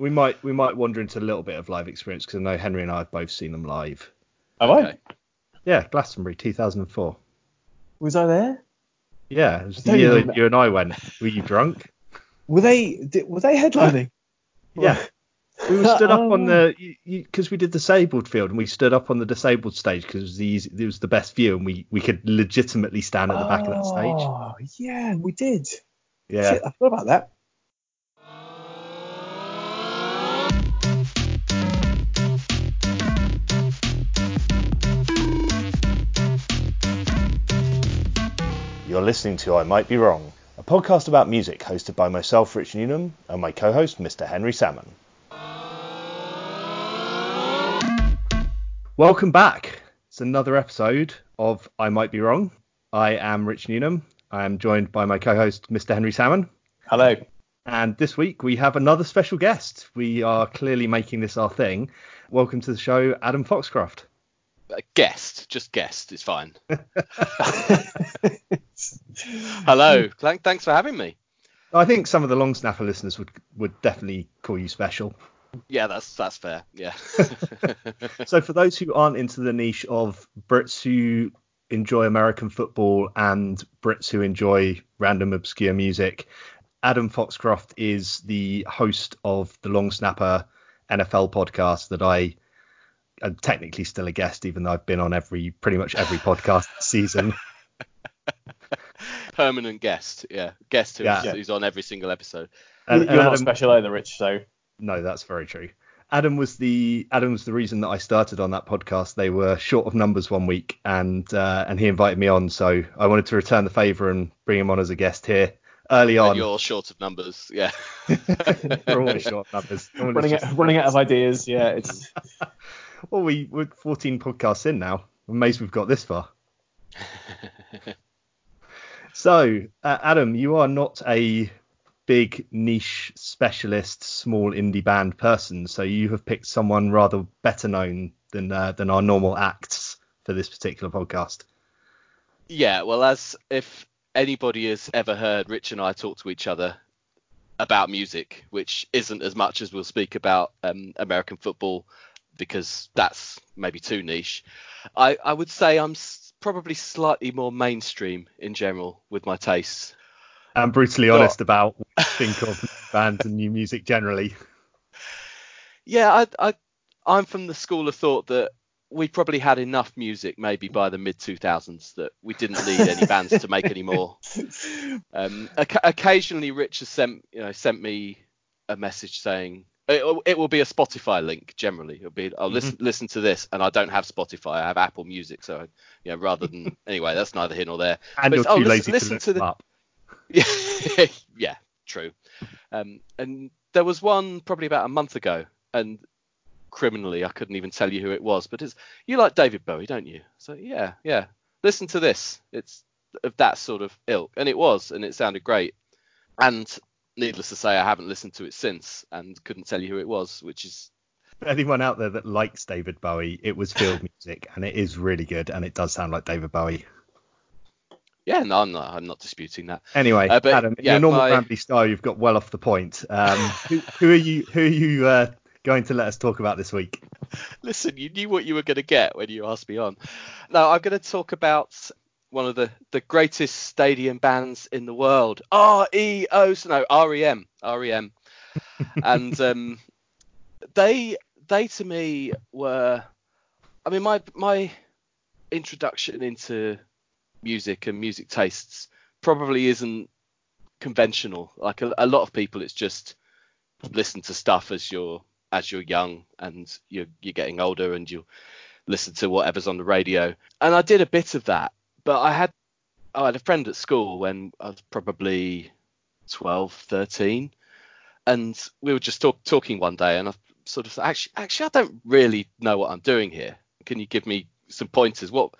we might we might wander into a little bit of live experience because I know Henry and I have both seen them live. Have I? Okay. Yeah, Glastonbury 2004. Was I there? Yeah, it was the year that you and I went. Were you drunk? Were they? Did, were they headlining? Yeah. We were stood up on Oh. the because we did disabled field and we stood up on the disabled stage because it was the easy, it was the best view and we we could legitimately stand at the back of that stage. Oh, yeah, we did. Yeah. Shit, I forgot about that. You're listening to I Might Be Wrong, a podcast about music hosted by myself, Rich Newnham, and my co-host, Mr. Henry Salmon. Welcome back. It's another episode of I Might Be Wrong. I am Rich Newnham. I am joined by my co-host, Mr. Henry Salmon. Hello. And this week we have another special guest. We are clearly making this our thing. Welcome to the show, Adam Foxcroft. Uh, guest, just guest, it's fine. Hello, Thank- thanks for having me. I think some of the long snapper listeners would would definitely call you special. Yeah, that's that's fair. Yeah. So for those who aren't into the niche of Brits who enjoy American football and Brits who enjoy random obscure music, Adam Foxcroft is the host of the Long Snapper NFL podcast that I am technically still a guest, even though I've been on every pretty much every podcast season. Permanent guest, yeah, guest who's, Yeah. who's on every single episode. And- You're and not special either, Rich. So No, that's very true. Adam was the Adam was the reason that I started on that podcast. They were short of numbers one week, and uh, and he invited me on, so I wanted to return the favour and bring him on as a guest here early And on. you're short of numbers, yeah. we're always short of numbers. Running just- out, running out of ideas. Yeah, it's Well, we we're 14 podcasts in now. I'm amazed we've got this far. So, uh, Adam, you are not a big niche specialist, small indie band person. So you have picked someone rather better known than uh, than our normal acts for this particular podcast. Yeah, well, as if anybody has ever heard Rich and I talk to each other about music, which isn't as much as we'll speak about um, American football because that's maybe too niche. I, I would say I'm probably slightly more mainstream in general with my tastes. I'm brutally honest about what I think of bands and new music generally. Yeah, I, I I'm from the school of thought that we probably had enough music maybe by the mid 2000s that we didn't need any bands to make any more. Um, occasionally, Rich has sent you know sent me a message saying it, it will be a Spotify link. Generally, it'll be I'll listen listen to this, and I don't have Spotify. I have Apple Music, so you know rather than anyway, that's neither here nor there. And But you're it's, oh, too listen- lazy listen to look to the- up. Yeah, yeah, true. Um, and there was one probably about a month ago, and criminally, I couldn't even tell you who it was. But it's you like David Bowie, don't you? So yeah, yeah. Listen to this. It's of that sort of ilk, and it was, and it sounded great. And needless to say, I haven't listened to it since, and couldn't tell you who it was, which is Anyone out there that likes David Bowie, it was field music, and it is really good, and it does sound like David Bowie. yeah. No, I'm not. I'm not disputing that. Anyway, Uh, but, Adam, in yeah, your normal my- rambly style, you've got well off the point. Um, who, who are you? Who are you uh, going to let us talk about this week? Listen, you knew what you were going to get when you asked me on. No, I'm going to talk about one of the, the greatest stadium bands in the world. R E O, no, R E M, R E M, and um, they they to me were, I mean, my my introduction into music and music tastes probably isn't conventional. Like a, a lot of people, it's just listen to stuff as you're as you're young and you're you're getting older and you listen to whatever's on the radio. And I did a bit of that, but I had I had a friend at school when I was probably 12, 13, and we were just talk, talking one day, and I sort of said, actually actually I don't really know what I'm doing here. Can you give me some pointers? What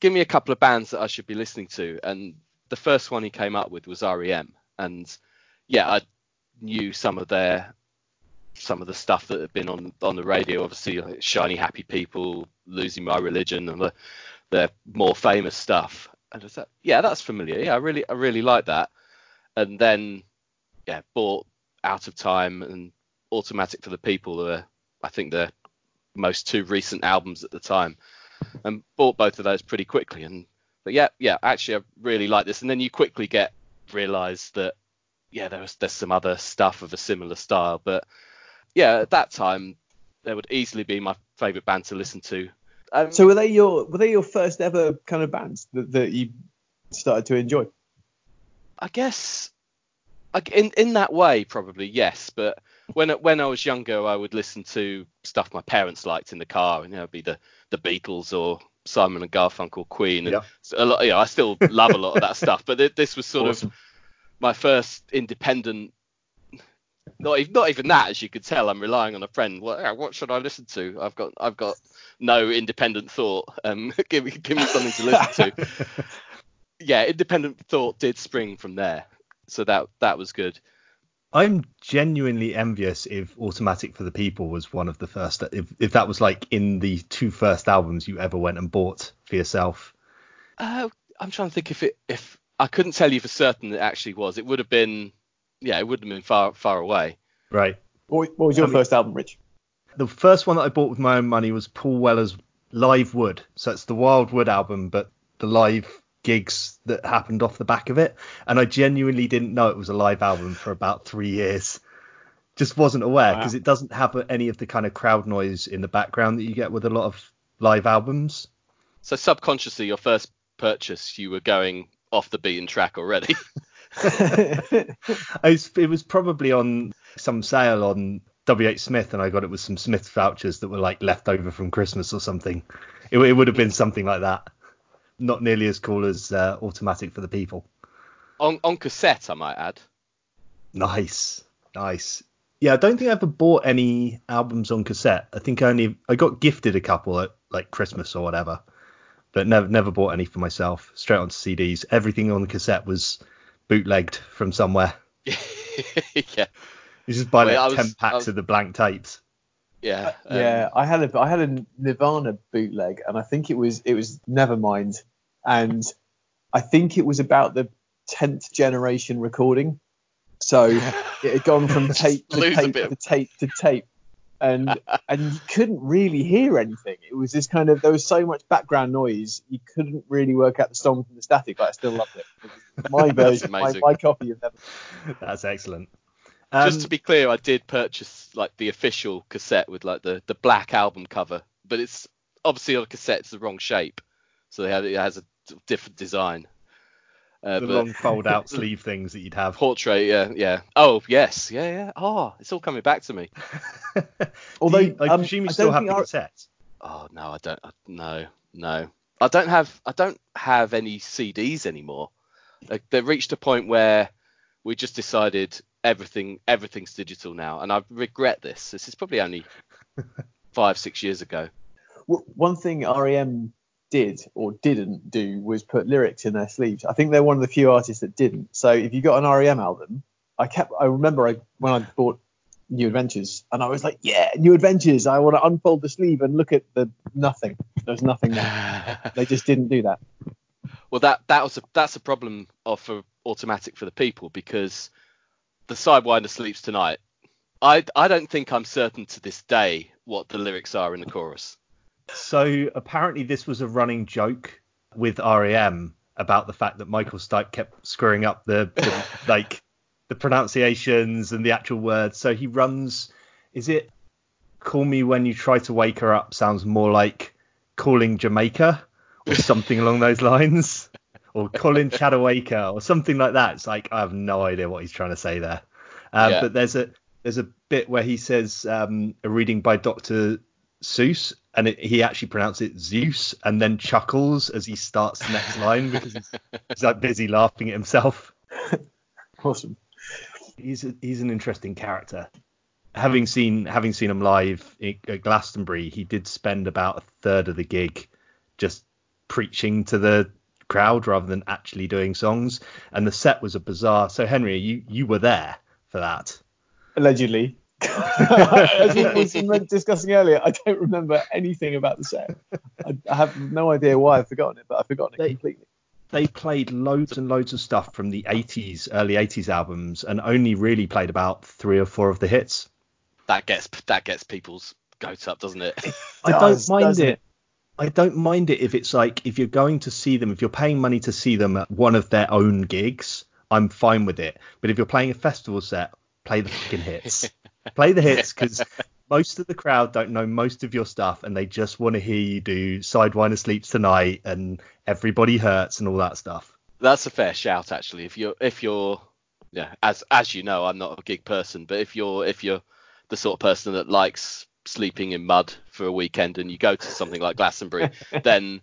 give me a couple of bands that I should be listening to? And the first one he came up with was REM, and yeah, I knew some of their some of the stuff that had been on on the radio. Obviously, like Shiny Happy People, Losing My Religion, and the their more famous stuff. And I thought, yeah, that's familiar. Yeah, I really I really like that. And then yeah, bought Out of Time and Automatic for the People were, I think, the most two recent albums at the time, and bought both of those pretty quickly. And but yeah, yeah, actually, I really like this. And then you quickly get realize that yeah, there was there's some other stuff of a similar style, but yeah, at that time, they would easily be my favourite band to listen to. Um, So were they your were they your first ever kind of bands that, that you started to enjoy? I guess in in that way probably yes, but when when I was younger I would listen to stuff my parents liked in the car and you know it'd be the the Beatles or Simon and Garfunkel, Queen, and Yeah. a lot. You know, I still love a lot of that stuff, but thi- this was sort Awesome. of my first independent. Not even, not even that, as you could tell, I'm relying on a friend. What, what should I listen to? I've got, I've got no independent thought. Um, give me, give me something to listen to. yeah, independent thought did spring from there, so that that was good. I'm genuinely envious if Automatic for the People was one of the first. If if that was like in the two first albums you ever went and bought for yourself. Uh, I'm trying to think if it, if I couldn't tell you for certain it actually was. It would have been, yeah, it wouldn't have been far far away. Right. What, what was your I mean- first album, Rich? The first one that I bought with my own money was Paul Weller's Live Wood. So it's the Wild Wood album, but the live gigs that happened off the back of it. And I genuinely didn't know it was a live album for about three years. Just wasn't aware Wow. because it doesn't have any of the kind of crowd noise in the background that you get with a lot of live albums. So subconsciously, your first purchase, you were going off the beaten track already. I was, it was probably on some sale on W.H. Smith, and I got it with some Smith vouchers that were like left over from Christmas or something. It, it would have been something like that. Not nearly as cool as uh, Automatic for the People. on on cassette, I might add. Nice, nice. Yeah, I don't think I ever bought any albums on cassette. I think I only I got gifted a couple at like Christmas or whatever, but never never bought any for myself. Straight onto CDs. Everything on cassette was bootlegged from somewhere. yeah, You just buy like I was- ten I packs was- of the blank tapes. yeah, um, yeah, I had a I had a Nirvana bootleg, and I think it was it was Nevermind, and I think it was about the tenth generation recording. So it had gone from tape to tape to tape to tape, and and you couldn't really hear anything. It was this kind of there was so much background noise you couldn't really work out the song from the static, but I still loved it. It My version, my, amazing. my copy of Nevermind. That's excellent. Just Um, to be clear, I did purchase like the official cassette with like the the black album cover, but it's obviously on a cassette it's the wrong shape, so they have, it has a different design. Uh, the but long fold out sleeve things that you'd have. portrait, yeah, yeah. Oh yes, yeah, yeah. Oh, it's all coming back to me. Although you- I um, presume you I still have the our- cassette. Oh no, I don't. I- No, no. I don't have. I don't have any CDs anymore. Like they reached a point where we just decided everything everything's digital now, and I regret this. This is probably only five six years ago. W- One thing REM did or didn't do was put lyrics in their sleeves. I think they're one of the few artists that didn't. So if you got an REM album, I kept. I remember I when I bought New Adventures, and I was like, yeah, New Adventures. I want to unfold the sleeve and look at the nothing. There's nothing there. They just didn't do that. Well, that that was a, that's a problem of for automatic for the people because the Sidewinder sleeps tonight. I I don't think I'm certain to this day what the lyrics are in the chorus. So apparently this was a running joke with REM about the fact that Michael Stipe kept screwing up the, the like the pronunciations and the actual words. So he runs. Is it "Call me when you try to wake her up"? Sounds more like calling Jamaica or something along those lines, or calling Chadawaka or something like that. It's like I have no idea what he's trying to say there. Um, Yeah. But there's a there's a bit where he says um, a reading by Doctor Seuss, and it, he actually pronounces it Zeus, and then chuckles as he starts the next line because he's, he's like busy laughing at himself. Awesome. He's a, he's an interesting character. Having seen having seen him live at Glastonbury, he did spend about a third of the gig just preaching to the crowd rather than actually doing songs, and the set was a bizarre. So Henry, you you were there for that. Allegedly. As we were discussing earlier, I don't remember anything about the set. I, I have no idea why I've forgotten it, but I've forgotten it They- completely. they played loads and loads of stuff from the 80s, early 80s albums, and only really played about three or four of the hits. that gets that gets people's goats up, doesn't it? I does, don't mind it. it? I don't mind it if it's like if you're going to see them, if you're paying money to see them at one of their own gigs, I'm fine with it. But if you're playing a festival set, play the fucking hits. play the hits because most of the crowd don't know most of your stuff and they just want to hear you do Sidewinder Sleeps Tonight and Everybody Hurts and all that stuff. That's a fair shout, actually. If you're if you're yeah, as as you know, I'm not a gig person, but if you're if you're the sort of person that likes sleeping in mud for a weekend and you go to something like Glastonbury, then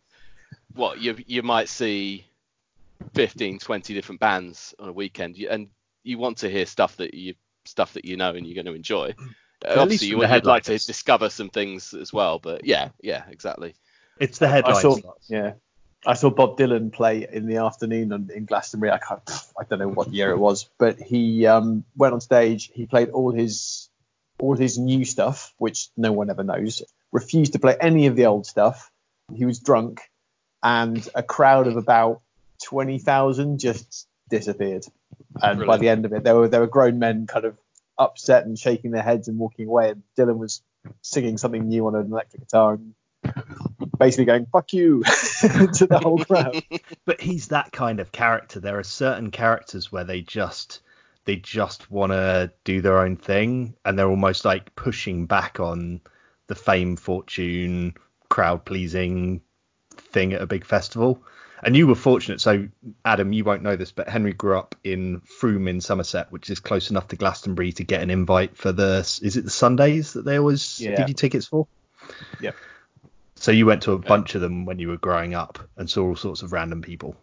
what you you might see 15, 20 different bands on a weekend, and you want to hear stuff that you stuff that you know and you're going to enjoy. Uh, Obviously, you would like to discover some things as well, but yeah, yeah, exactly. It's the I headline saw, yeah, I saw Bob Dylan play in the afternoon on, in Glastonbury. I can't, I don't know what year it was, but he um, went on stage. He played all his all his new stuff, which no one ever knows. Refused to play any of the old stuff. He was drunk, and a crowd of about twenty thousand just disappeared. And by the end of it, there were there were grown men kind of upset and shaking their heads and walking away. And Dylan was singing something new on an electric guitar and basically going "fuck you" to the whole crowd. but he's that kind of character. There are certain characters where they just they just want to do their own thing, and they're almost like pushing back on the fame, fortune, crowd pleasing thing at a big festival. And you were fortunate. So Adam, you won't know this, but Henry grew up in Frome in Somerset, which is close enough to Glastonbury to get an invite for the is it the Sundays that they always Yeah. give you tickets for? Yep. So you went to a bunch of them when you were growing up and saw all sorts of random people.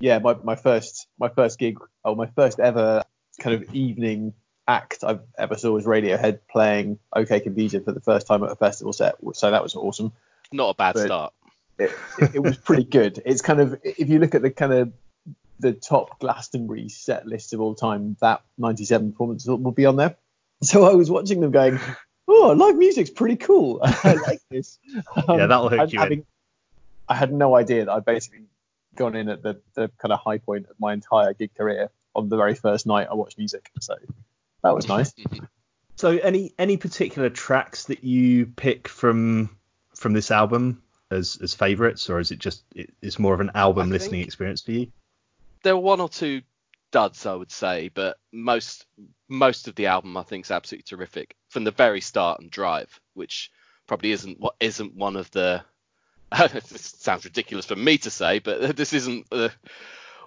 Yeah, my, my first my first gig, oh my first ever kind of evening act I've ever saw was Radiohead playing OK Computer for the first time at a festival set. So that was awesome. Not a bad But- start. It, it, it was pretty good. It's kind of if you look at the kind of the top Glastonbury set list of all time, that 97 performance will will be on there. So I was watching them going, oh, live music's pretty cool. I like this. Yeah, that'll um, hook and you in. I had no idea that I'd basically gone in at the, the kind of high point of my entire gig career on the very first night I watched music. So that was nice. So any any particular tracks that you pick from from this album as as favorites, or is it just it, it's more of an album I listening experience for you? there were one or two duds, I would say, but most most of the album I think is absolutely terrific from the very start and Drive, which probably isn't what isn't one of the. sounds ridiculous for me to say, but this isn't uh,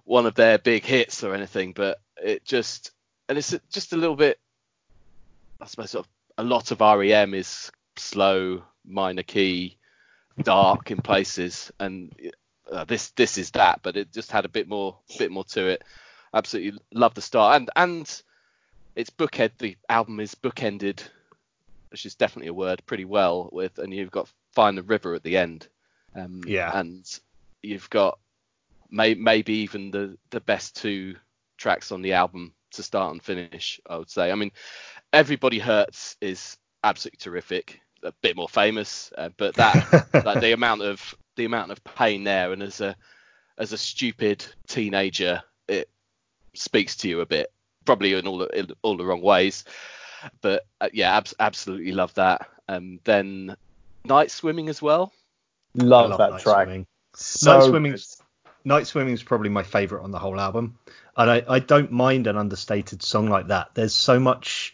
one of their big hits or anything. But it just and it's just a little bit. I suppose sort of a lot of REM is slow, minor key, dark in places, and uh, this this is that, but it just had a bit more bit more to it. Absolutely love the start, and and it's bookend. The album is bookended, which is definitely a word, pretty well with, and you've got Find the River at the end. Um, Yeah. And you've got may, maybe even the the best two tracks on the album to start and finish. I would say. I mean, Everybody Hurts is absolutely terrific. A bit more famous, uh, but that like the amount of the amount of pain there, and as a as a stupid teenager, it speaks to you a bit, probably in all the, in all the wrong ways. But uh, yeah, abs- absolutely love that. Um, then night swimming as well. I Love, that Night track. Swimming. So Night Swimming's- good. Night Swimming is probably my favorite on the whole album, and I, I don't mind an understated song like that. There's so much,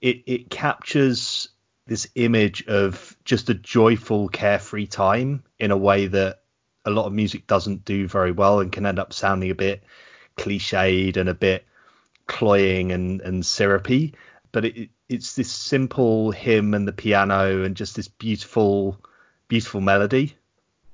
it it captures this image of just a joyful, carefree time in a way that a lot of music doesn't do very well and can end up sounding a bit cliched and a bit cloying and and syrupy. But it, it's this simple hymn and the piano and just this beautiful, beautiful melody.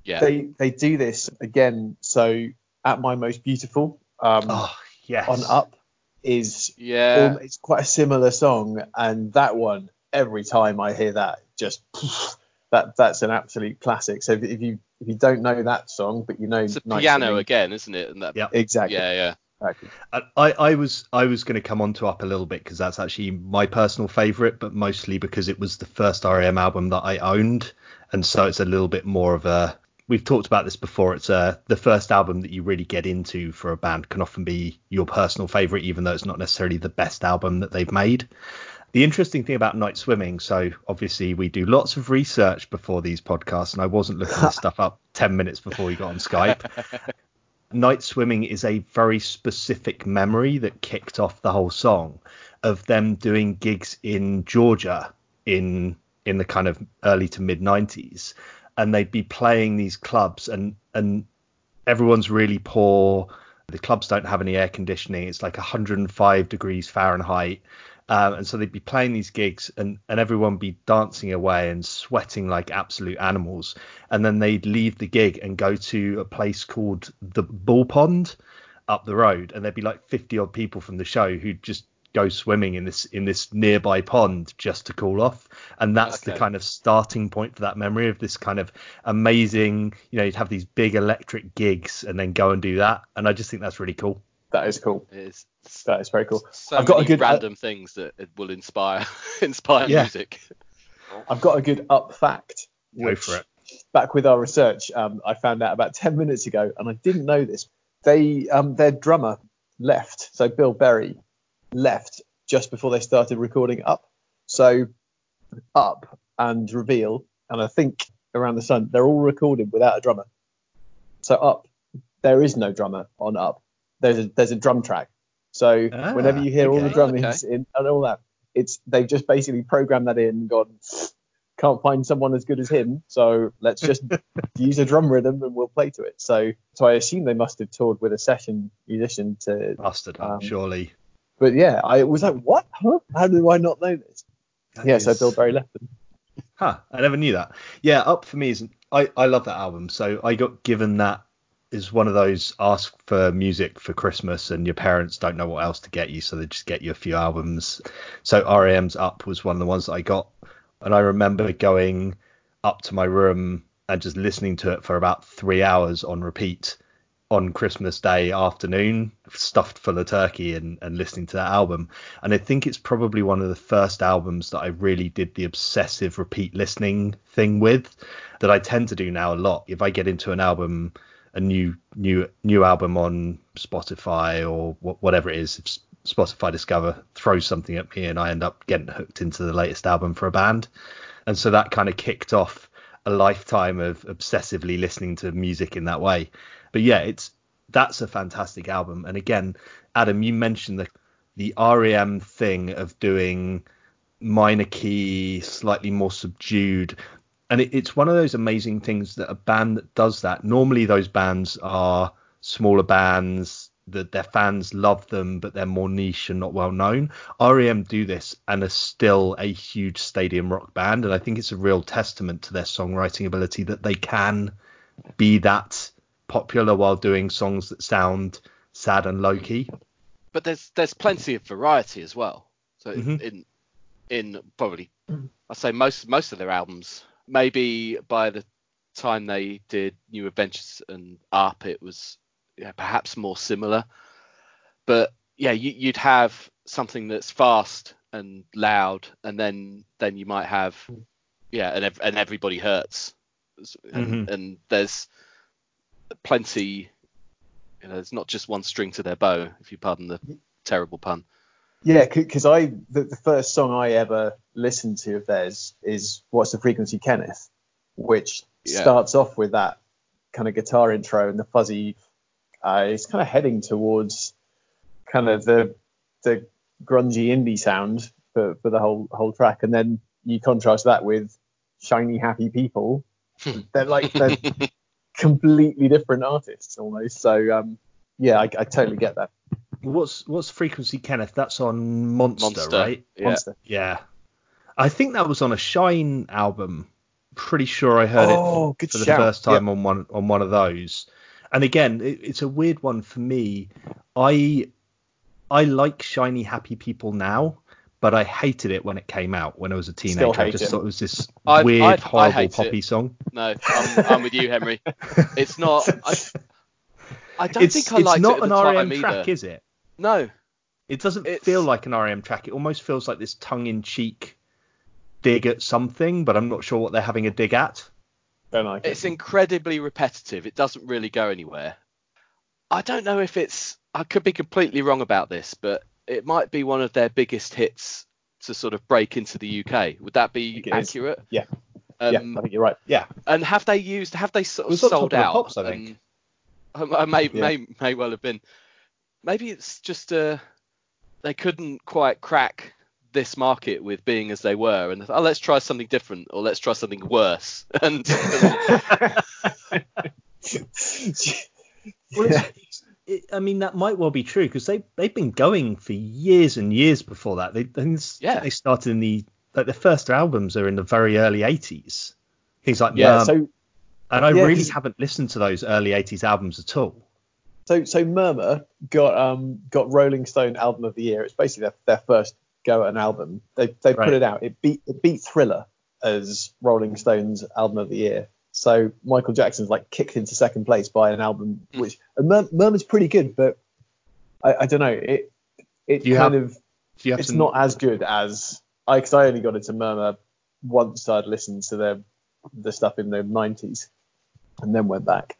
Yeah, They they do this again. So at my most beautiful, um, Oh yes. on Up is yeah. al- it's quite a similar song, and that one every time I hear that, just that that's an absolute classic. So if, if you if you don't know that song, but you know it's a piano Swimming- again, isn't it? And that, Yeah. exactly. yeah, yeah. exactly. I, I I was I was going to come on to Up a little bit because that's actually my personal favourite, but mostly because it was the first REM album that I owned, and so it's a little bit more of a. We've talked about this before. It's uh the first album that you really get into for a band can often be your personal favourite, even though it's not necessarily the best album that they've made. The interesting thing about night swimming, so obviously we do lots of research before these podcasts, and I wasn't looking this stuff up 10 minutes before we got on Skype. night swimming is a very specific memory that kicked off the whole song of them doing gigs in Georgia in in the kind of early to mid 90s and they'd be playing these clubs and and everyone's really poor. The clubs don't have any air conditioning. It's like 105 degrees fahrenheit um, and so they'd be playing these gigs and, and everyone be dancing away and sweating like absolute animals. And then they'd leave the gig and go to a place called the Bull Pond up the road. And there'd be like 50 odd people from the show who'd just go swimming in this in this nearby pond just to cool off and that's okay. the kind of starting point for that memory of this kind of amazing you know you'd have these big electric gigs and then go and do that and i just think that's really cool that is cool. It is. That is very cool. So I've got a good uh, random uh, things that will inspire inspire yeah. music. I've got a good up fact. Go for it. Back with our research, um, I found out about ten minutes ago, and I didn't know this. They um, their drummer left, so Bill Berry left just before they started recording Up. So Up and Reveal, and I think Around the Sun, they're all recorded without a drummer. So Up, there is no drummer on Up there's a there's a drum track. So ah, whenever you hear okay, all the drummings okay. in and all that, it's they've just basically programmed that in and gone can't find someone as good as him, so let's just use a drum rhythm and we'll play to it. So so I assume they must have toured with a session musician to must have done, um, surely. But yeah, I was like, what? Huh? How do I not know this? That yeah, is... so Bill Berry left them. Huh, I never knew that. Yeah, Up for me is I, I love that album. So I got given that is one of those ask for music for Christmas and your parents don't know what else to get you, so they just get you a few albums. So REM's Up was one of the ones that I got, and I remember going up to my room and just listening to it for about three hours on repeat on Christmas Day afternoon, stuffed full of turkey and, and listening to that album. And I think it's probably one of the first albums that I really did the obsessive repeat listening thing with that I tend to do now a lot. If I get into an album a new new new album on Spotify or whatever it is. If Spotify Discover throws something at me and I end up getting hooked into the latest album for a band, and so that kind of kicked off a lifetime of obsessively listening to music in that way. But yeah, it's that's a fantastic album. And again, Adam, you mentioned the the REM thing of doing minor key, slightly more subdued and it, it's one of those amazing things that a band that does that. Normally, those bands are smaller bands that their fans love them, but they're more niche and not well known. REM do this and are still a huge stadium rock band, and I think it's a real testament to their songwriting ability that they can be that popular while doing songs that sound sad and low key. But there's there's plenty of variety as well. So mm-hmm. in in probably I say most most of their albums maybe by the time they did New Adventures and Up, it was yeah, perhaps more similar. But yeah, you, would have something that's fast and loud, and then then you might have yeah, and and everybody hurts, and, mm-hmm. and there's plenty. You know, there's not just one string to their bow, if you pardon the terrible pun. Yeah, because I the, the, first song I ever listened to of theirs is "What's the Frequency, Kenneth," which yeah. starts off with that kind of guitar intro and the fuzzy. Uh, it's kind of heading towards kind of the the grungy indie sound for, for the whole whole track, and then you contrast that with "Shiny Happy People." they're like they're completely different artists almost. So um, yeah, I, I totally get that. What's what's frequency, Kenneth? That's on Monster, Monster right? Yeah. Monster. Yeah. I think that was on a Shine album. Pretty sure I heard oh, it for the shout. first time yep. on one on one of those. And again, it, it's a weird one for me. I I like shiny happy people now, but I hated it when it came out when I was a teenager. I just it. thought it was this I've, weird, I've, horrible poppy it. song. No, I'm, I'm, with you, Henry. It's not. I, I don't it's, think I liked it. It's not an REM track, either. is it? No. It doesn't it's... feel like an REM track. It almost feels like this tongue-in-cheek dig at something, but I'm not sure what they're having a dig at. Don't like it's incredibly repetitive. It doesn't really go anywhere. I don't know if it's. I could be completely wrong about this, but it might be one of their biggest hits to sort of break into the UK. Would that be think it is. accurate? Yeah. Um, yeah, I think you're right. Yeah. And have they used? Have they sort of was on sold top of the out? Pops, I think. And- I may, Yeah. may may well have been. Maybe it's just uh, they couldn't quite crack this market with being as they were, and oh, let's try something different, or let's try something worse. And Well, it, I mean, that might well be true because they they've been going for years and years before that. They I think it's- Yeah. they started in the like the first albums are in the very early 80s. Things like yeah, so and I yeah, really haven't listened to those early 80s albums at all. So so Murmur got um got Rolling Stone album of the year. It's basically their, their first go at an album. They they Right. put it out. It beat it beat Thriller as Rolling Stone's album of the year. So Michael Jackson's like kicked into second place by an album Hmm. which and Mur- Murmur's pretty good, but I, I don't know it it Do kind have- of you have it's some- not as good as I because I only got into Murmur once I'd listened to their the stuff in the 90s and then went back.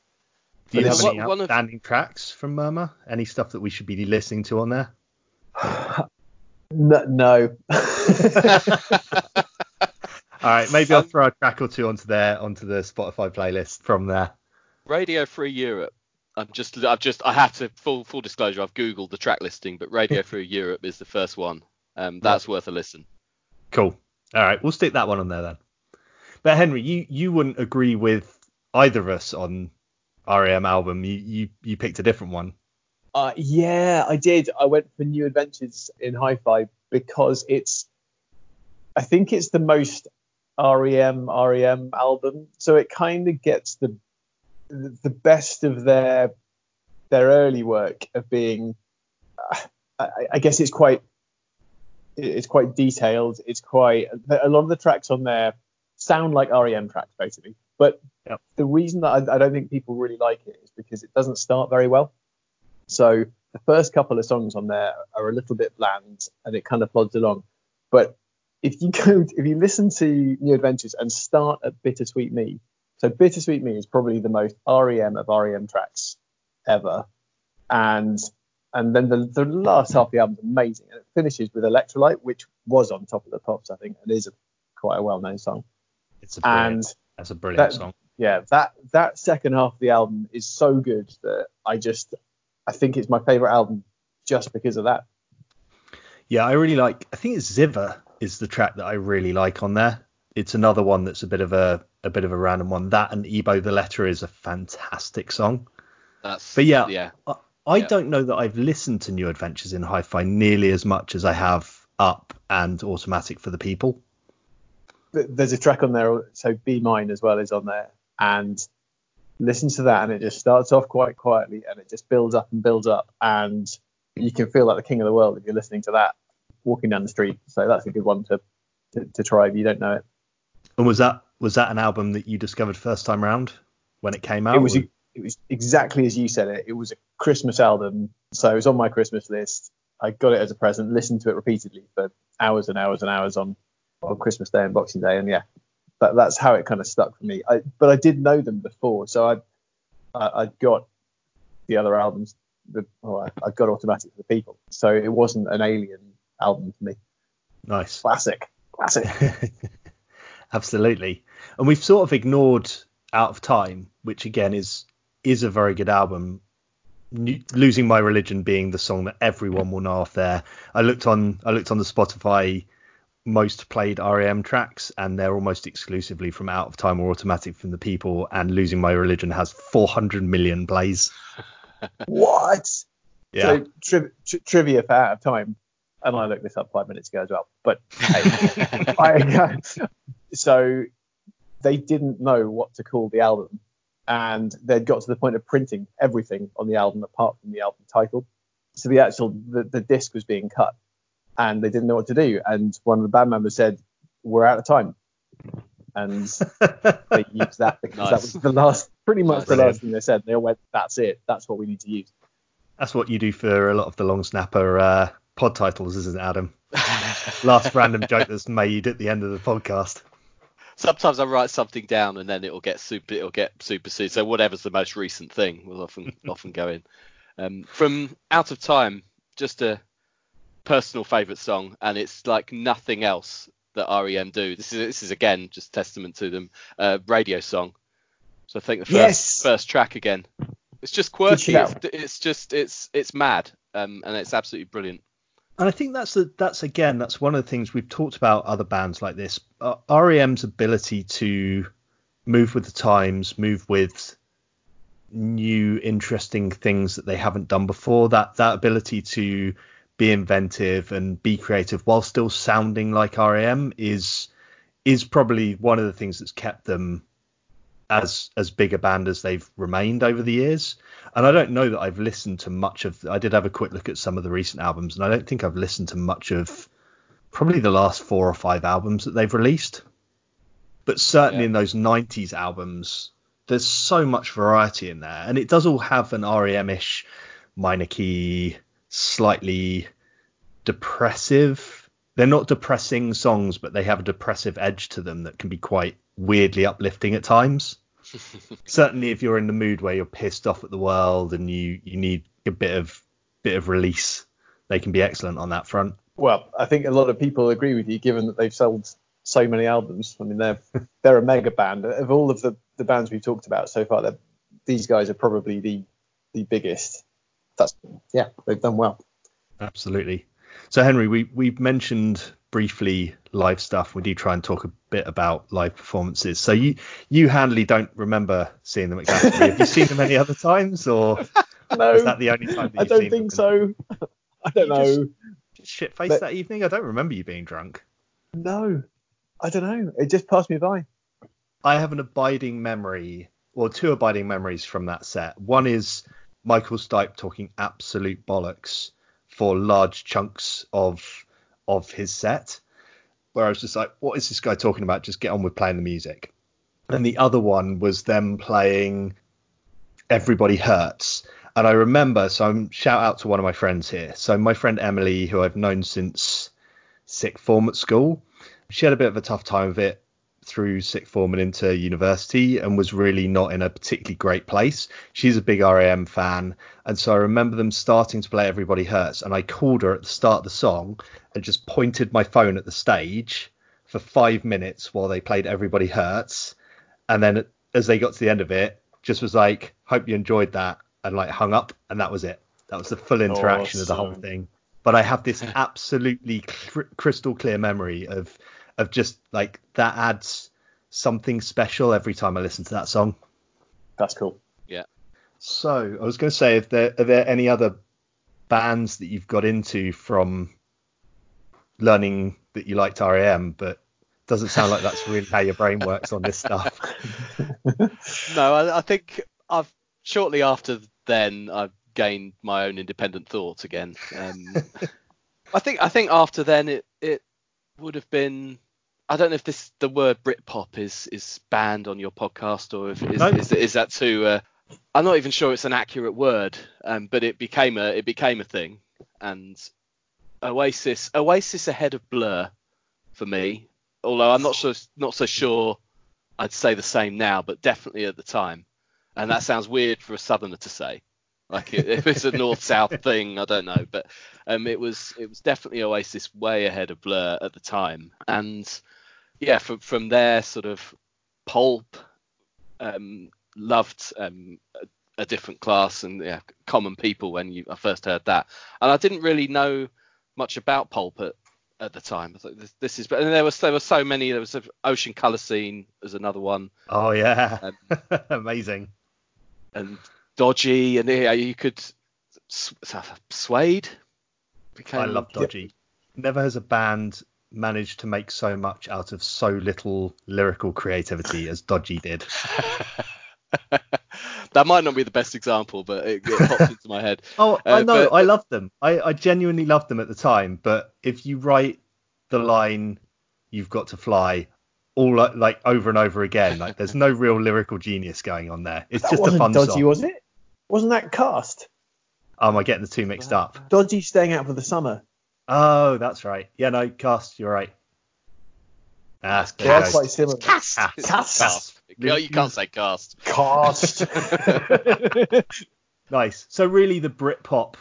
Do you have it's- any One of- outstanding tracks from Murmur? Any stuff that we should be listening to on there? No, no. All right, maybe I'll Um, throw a track or two onto there onto the Spotify playlist from there. Radio Free Europe. I'm just, I've just, I have to full full disclosure. I've googled the track listing, but Radio Free Europe is the first one. Um, that's worth a listen. Cool. All right, we'll stick that one on there then. But Henry, you you wouldn't agree with either of us on REM album. You you you picked a different one. Uh, yeah, I did. I went for New Adventures in Hi-Fi because it's, I think it's the most REM REM album. So it kind of gets the the best of their their early work of being. I, I guess it's quite it's quite detailed. It's quite a lot of the tracks on there sound like REM tracks basically. But Yep. the reason that I, I don't think people really like it is because it doesn't start very well. So the first couple of songs on there are a little bit bland and it kind of plods along. But if you go, if you listen to New Adventures and start at Bittersweet Me, so Bittersweet Me is probably the most REM of REM tracks ever, and and then the, the last half of the album is amazing, and it finishes with Electrolite, which was on top of the pops, I think, and is a, quite a well-known song. It's a brilliant, And that's a brilliant that- song. Yeah, that that second half of the album is so good that I just I think it's my favorite album just because of that. Yeah, I really like. I think it's Ziva is the track that I really like on there. It's another one that's a bit of a a bit of a random one. That and E-Bow the Letter is a fantastic song. That's, But yeah, yeah. I, I Yeah. don't know that I've listened to New Adventures in Hi-Fi nearly as much as I have Up and Automatic for the People. There's a track on there, so Be Mine as well is on there, and listen to that, and it just starts off quite quietly, and it just builds up and builds up, and you can feel like the king of the world if you're listening to that walking down the street. So that's a good one to to, to try if you don't know it. And was that was that an album that you discovered first time round when it came out? it was or- it was exactly as you said it. It was a Christmas album, so it was on my Christmas list. I got it as a present, listened to it repeatedly for hours and hours and hours on on Christmas Day and Boxing Day, and yeah, that, that's how it kind of stuck for me. I, but I did know them before, so I I, I got the other albums. The, oh, I, I got Automatic for the People, so it wasn't an alien album to me. nice. Classic, classic. Absolutely. And we've sort of ignored Out of Time, which again is is a very good album. Losing My Religion being the song that everyone will know off there. I looked on I looked on the Spotify most played REM tracks and they're almost exclusively from Out of Time or Automatic from the People and Losing My Religion has 400 million plays. what? Yeah. So tri- tri- trivia for out of time, and I looked this up five minutes ago as well. But hey, I, uh, so they didn't know what to call the album, and they'd got to the point of printing everything on the album apart from the album title. So the actual the, the disc was being cut, and they didn't know what to do. And one of the band members said, "We're out of time," and they used that because that was the last, pretty much Nice. the last thing they said. They all went, "That's it. That's what we need to use." That's what you do for a lot of the long snapper uh, pod titles, isn't it, Adam? Last random joke that's made at the end of the podcast. Sometimes I write something down and then it'll get super it'll get superseded. So whatever's the most recent thing will often often go in. Um, from out of time, just a personal favourite song, and it's like nothing else that REM do. This is this is again just testament to them. Uh, radio song. So I think the first Yes. first track again. It's just quirky. It's, it's just it's it's mad, um, and it's absolutely brilliant. And I think that's the, that's again that's one of the things we've talked about other bands like this. Uh, REM's ability to move with the times, move with new interesting things that they haven't done before. That that ability to be inventive and be creative while still sounding like REM is is probably one of the things that's kept them as as big a band as they've remained over the years. And I don't know that I've listened to much of. I did have a quick look at some of the recent albums, and I don't think I've listened to much of probably the last four or five albums that they've released. But certainly Yeah. in those '90s albums, there's so much variety in there, and it does all have an REM-ish minor key, slightly depressive. They're not depressing songs, but they have a depressive edge to them that can be quite weirdly uplifting at times. Certainly, if you're in the mood where you're pissed off at the world and you you need a bit of bit of release, they can be excellent on that front. Well, I think a lot of people agree with you, given that they've sold so many albums. I mean, they're they're a mega band. Of all of the, the bands we've talked about so far, these guys are probably the the biggest. That's yeah, they've done well. Absolutely. So Henry, we we've mentioned briefly live stuff. We do try and talk a bit about live performances. So you you handily don't remember seeing them exactly. Have you seen them any other times, or No, is that the only time I don't think so. I don't You know. Shit faced But- that evening. I don't remember you being drunk. No, I don't know. It just passed me by. I have an abiding memory, or two abiding memories from that set. One is Michael Stipe talking absolute bollocks for large chunks of of his set, where I was just like, "What is this guy talking about? Just get on with playing the music." And the other one was them playing "Everybody Hurts," and I remember. So I'm shout out to one of my friends here. So my friend Emily, who I've known since sixth form at school, she had a bit of a tough time of it through sixth form and into university and was really not in a particularly great place. She's a big REM fan, and so I remember them starting to play Everybody Hurts, and I called her at the start of the song and just pointed my phone at the stage for five minutes while they played Everybody Hurts, and then as they got to the end of it, just was like, "Hope you enjoyed that," and like hung up, and that was it. That was the full interaction of the whole thing. But I have this absolutely cr- crystal clear memory of of just like that adds something special every time I listen to that song. That's cool. Yeah. So I was going to say, if there are there any other bands that you've got into from learning that you liked REM, but doesn't sound like that's really how your brain works on this stuff. No, I, I think I've shortly after then I've gained my own independent thoughts again. Um, I think I think after then it it would have been. I don't know if this the word Britpop is is banned on your podcast or if is No. is, is that too. Uh, I'm not even sure it's an accurate word, um, but it became a it became a thing, and Oasis Oasis ahead of Blur for me. Although I'm not so not so sure I'd say the same now, but definitely at the time. And that sounds weird for a southerner to say. Like i- if it's a north south thing, I don't know, but um, it was it was definitely Oasis way ahead of Blur at the time. And yeah, from from there sort of pulp, um, loved um, a, a different class and yeah, common people when you I first heard that. And I didn't really know much about pulp at, at the time. I thought this, this is, but and there was there were so many. There was Ocean Colour Scene as another one, Oh yeah, Um, amazing. and Dodgy, and yeah, you could Suede. Became, I love Dodgy. Never has a band managed to make so much out of so little lyrical creativity as Dodgy did. that might not be the best example, but it, it popped into my head. Oh, I Uh, know, but- I loved them. I, I genuinely loved them at the time. But if you write the line, "You've got to fly," all like, like over and over again, like there's no real lyrical genius going on there. It's That just a wasn't fun dodgy, song. was it? Wasn't that cast? Oh, am I getting the two mixed up? Dodgy staying out for the summer. Oh, that's right. Yeah, no, cast. You're right. Ah, there They you are go. quite similar. Cast. It's Cast. cast. No, you can't say cast. Cast. Nice. So really, the Britpop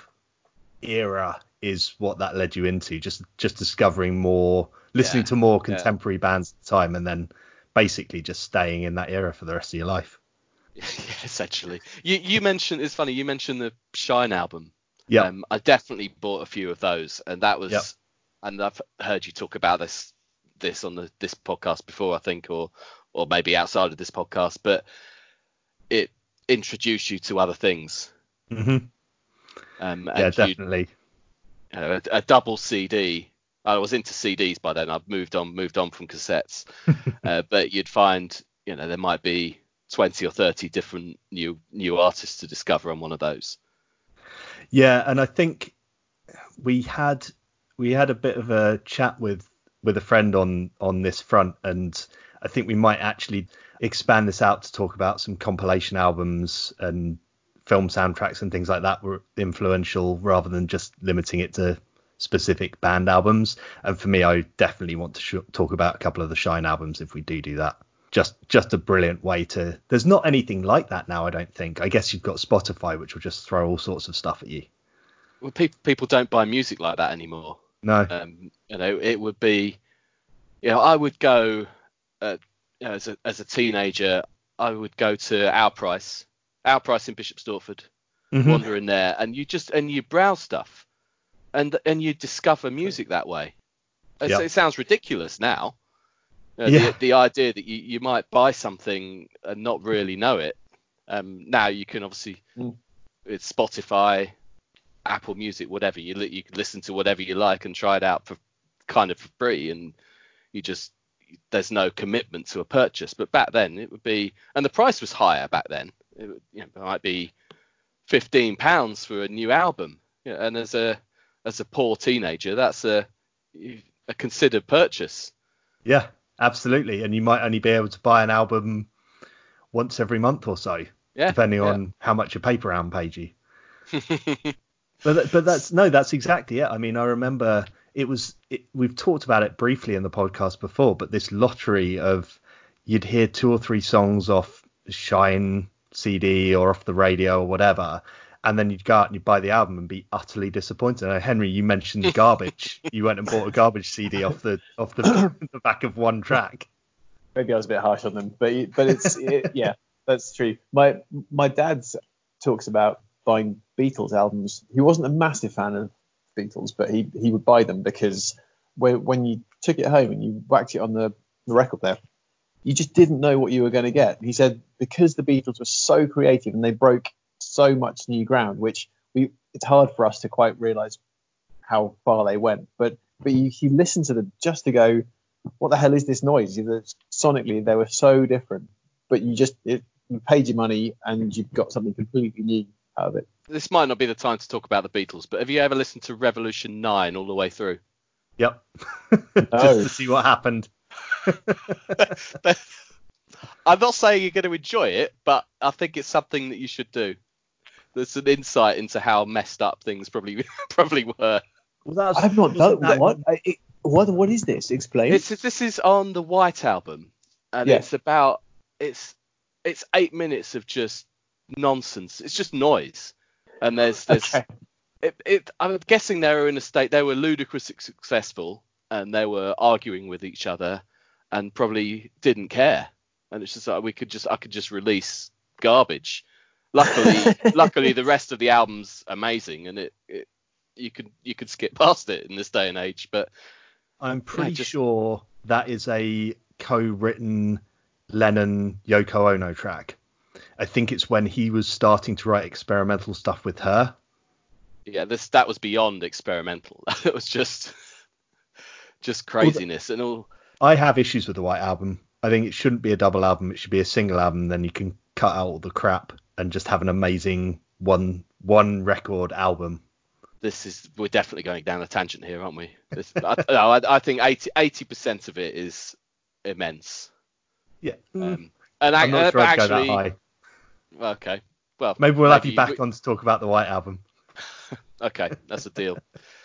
era is what that led you into. Just just discovering more, listening Yeah, to more yeah. contemporary bands at the time, and then basically just staying in that era for the rest of your life. yeah, essentially. You you mentioned it's funny. You mentioned the Shine album. Yeah. Um, I definitely bought a few of those, and that was, Yep. and I've heard you talk about this this on the this podcast before, I think, or or maybe outside of this podcast, but it introduced you to other things. hmm Um, Yeah, definitely. you a, a double CD. I was into CDs by then. I've moved on, moved on from cassettes. uh, but you'd find, you know, there might be 20 or 30 different new new artists to discover on one of those. Yeah, and I think we had we had a bit of a chat with with a friend on on this front, and I think we might actually expand this out to talk about some compilation albums and film soundtracks and things like that were influential rather than just limiting it to specific band albums. And for me, I definitely want to sh- talk about a couple of the Shine albums if we do do that. Just just a brilliant way to. There's not anything like that now, I don't think. I guess you've got Spotify, which will just throw all sorts of stuff at you. Well, people people don't buy music like that anymore. No. Um, you know, it would be, you know, I would go, uh, you know, as a as a teenager, I would go to Our Price, Our Price in Bishop Stortford, Mhm. wander in there, and you just and you browse stuff, and and you discover music that way. Yeah. It sounds ridiculous now. You know, Yeah. the, the idea that you, you might buy something and not really know it. Um, now you can obviously Mm. it's Spotify, Apple Music, whatever you li- you can listen to whatever you like and try it out for kind of for free, and you just there's no commitment to a purchase. But back then it would be, and the price was higher back then. It, would, you know, it might be fifteen pounds for a new album, yeah, and as a as a poor teenager, that's a a considered purchase. Yeah, absolutely. And you might only be able to buy an album once every month or so, Yeah, depending yeah. on how much a paper round paid you. But but that's no, that's exactly it. I mean, I remember it was it, we've talked about it briefly in the podcast before, but this lottery of you'd hear two or three songs off Shine CD or off the radio or whatever, and then you'd go out and you'd buy the album and be utterly disappointed. And Henry, you mentioned the garbage. you went and bought a garbage CD off the off the, the back of one track. maybe I was a bit harsh on them, but but it's it, yeah, that's true. My my dad talks about buying Beatles albums. He wasn't a massive fan of Beatles, but he he would buy them because when when you took it home and you whacked it on the, the record player, you just didn't know what you were going to get. He said because the Beatles were so creative and they broke so much new ground, which we it's hard for us to quite realise how far they went. But but you, you listen to them just to go, what the hell is this noise? Sonically, they were so different, but you just it, you paid your money and you've got something completely new out of it. this might not be the time to talk about the Beatles, but have you ever listened to Revolution 9 all the way through? Yep. Just Oh. to see what happened. I'm not saying you're going to enjoy it, but I think it's something that you should do. There's an insight into how messed up things probably probably were. Well, that's, I've not done that- what. I, it, what what is this? Explain. It's this is on the White album, and Yeah. it's about it's it's eight minutes of just nonsense. It's just noise, and there's there's okay. it, it, I'm guessing they were in a state they were ludicrously successful and they were arguing with each other and probably didn't care. And it's just like we could just I could just release garbage. Luckily, luckily the rest of the album's amazing and it, it you could you could skip past it in this day and age. But I'm pretty just- sure that is a co-written Lennon Yoko Ono track. I think it's when he was starting to write experimental stuff with her. yeah, this that was beyond experimental. it was just just craziness and all. I have issues with the White Album. I think it shouldn't be a double album. It should be a single album. Then you can cut out all the crap and just have an amazing one one record album. this is we're definitely going down a tangent here, aren't we? This, I, no, I, I think 80 percent of it is immense. Yeah. Um, and I'm I, not sure uh, I'd go actually, that high. okay, well, Maybe we'll have you maybe back on to talk about the White Album. Okay, that's a deal.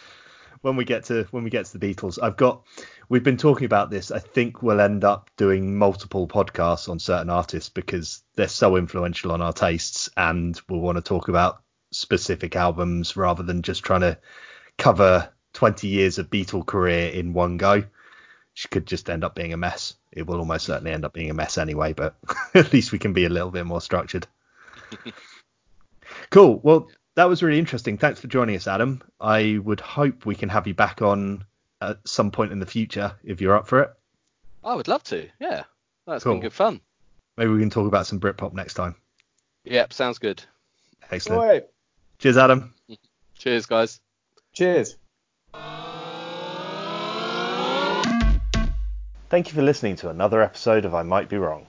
when we get to when we get to the Beatles. I've got we've been talking about this. I think we'll end up doing multiple podcasts on certain artists because they're so influential on our tastes and we'll want to talk about specific albums rather than just trying to cover 20 years of Beatle career in one go, which could just end up being a mess. It will almost certainly end up being a mess anyway, but at least we can be a little bit more structured. cool. Well, that was really interesting. Thanks for joining us, Adam. I would hope we can have you back on at some point in the future if you're up for it. I would love to. Yeah, that's Cool. been good fun. Maybe we can talk about some Britpop next time. Yep, sounds good. Excellent. All right. Cheers, Adam. Cheers, guys. Cheers. Thank you for listening to another episode of I Might Be Wrong.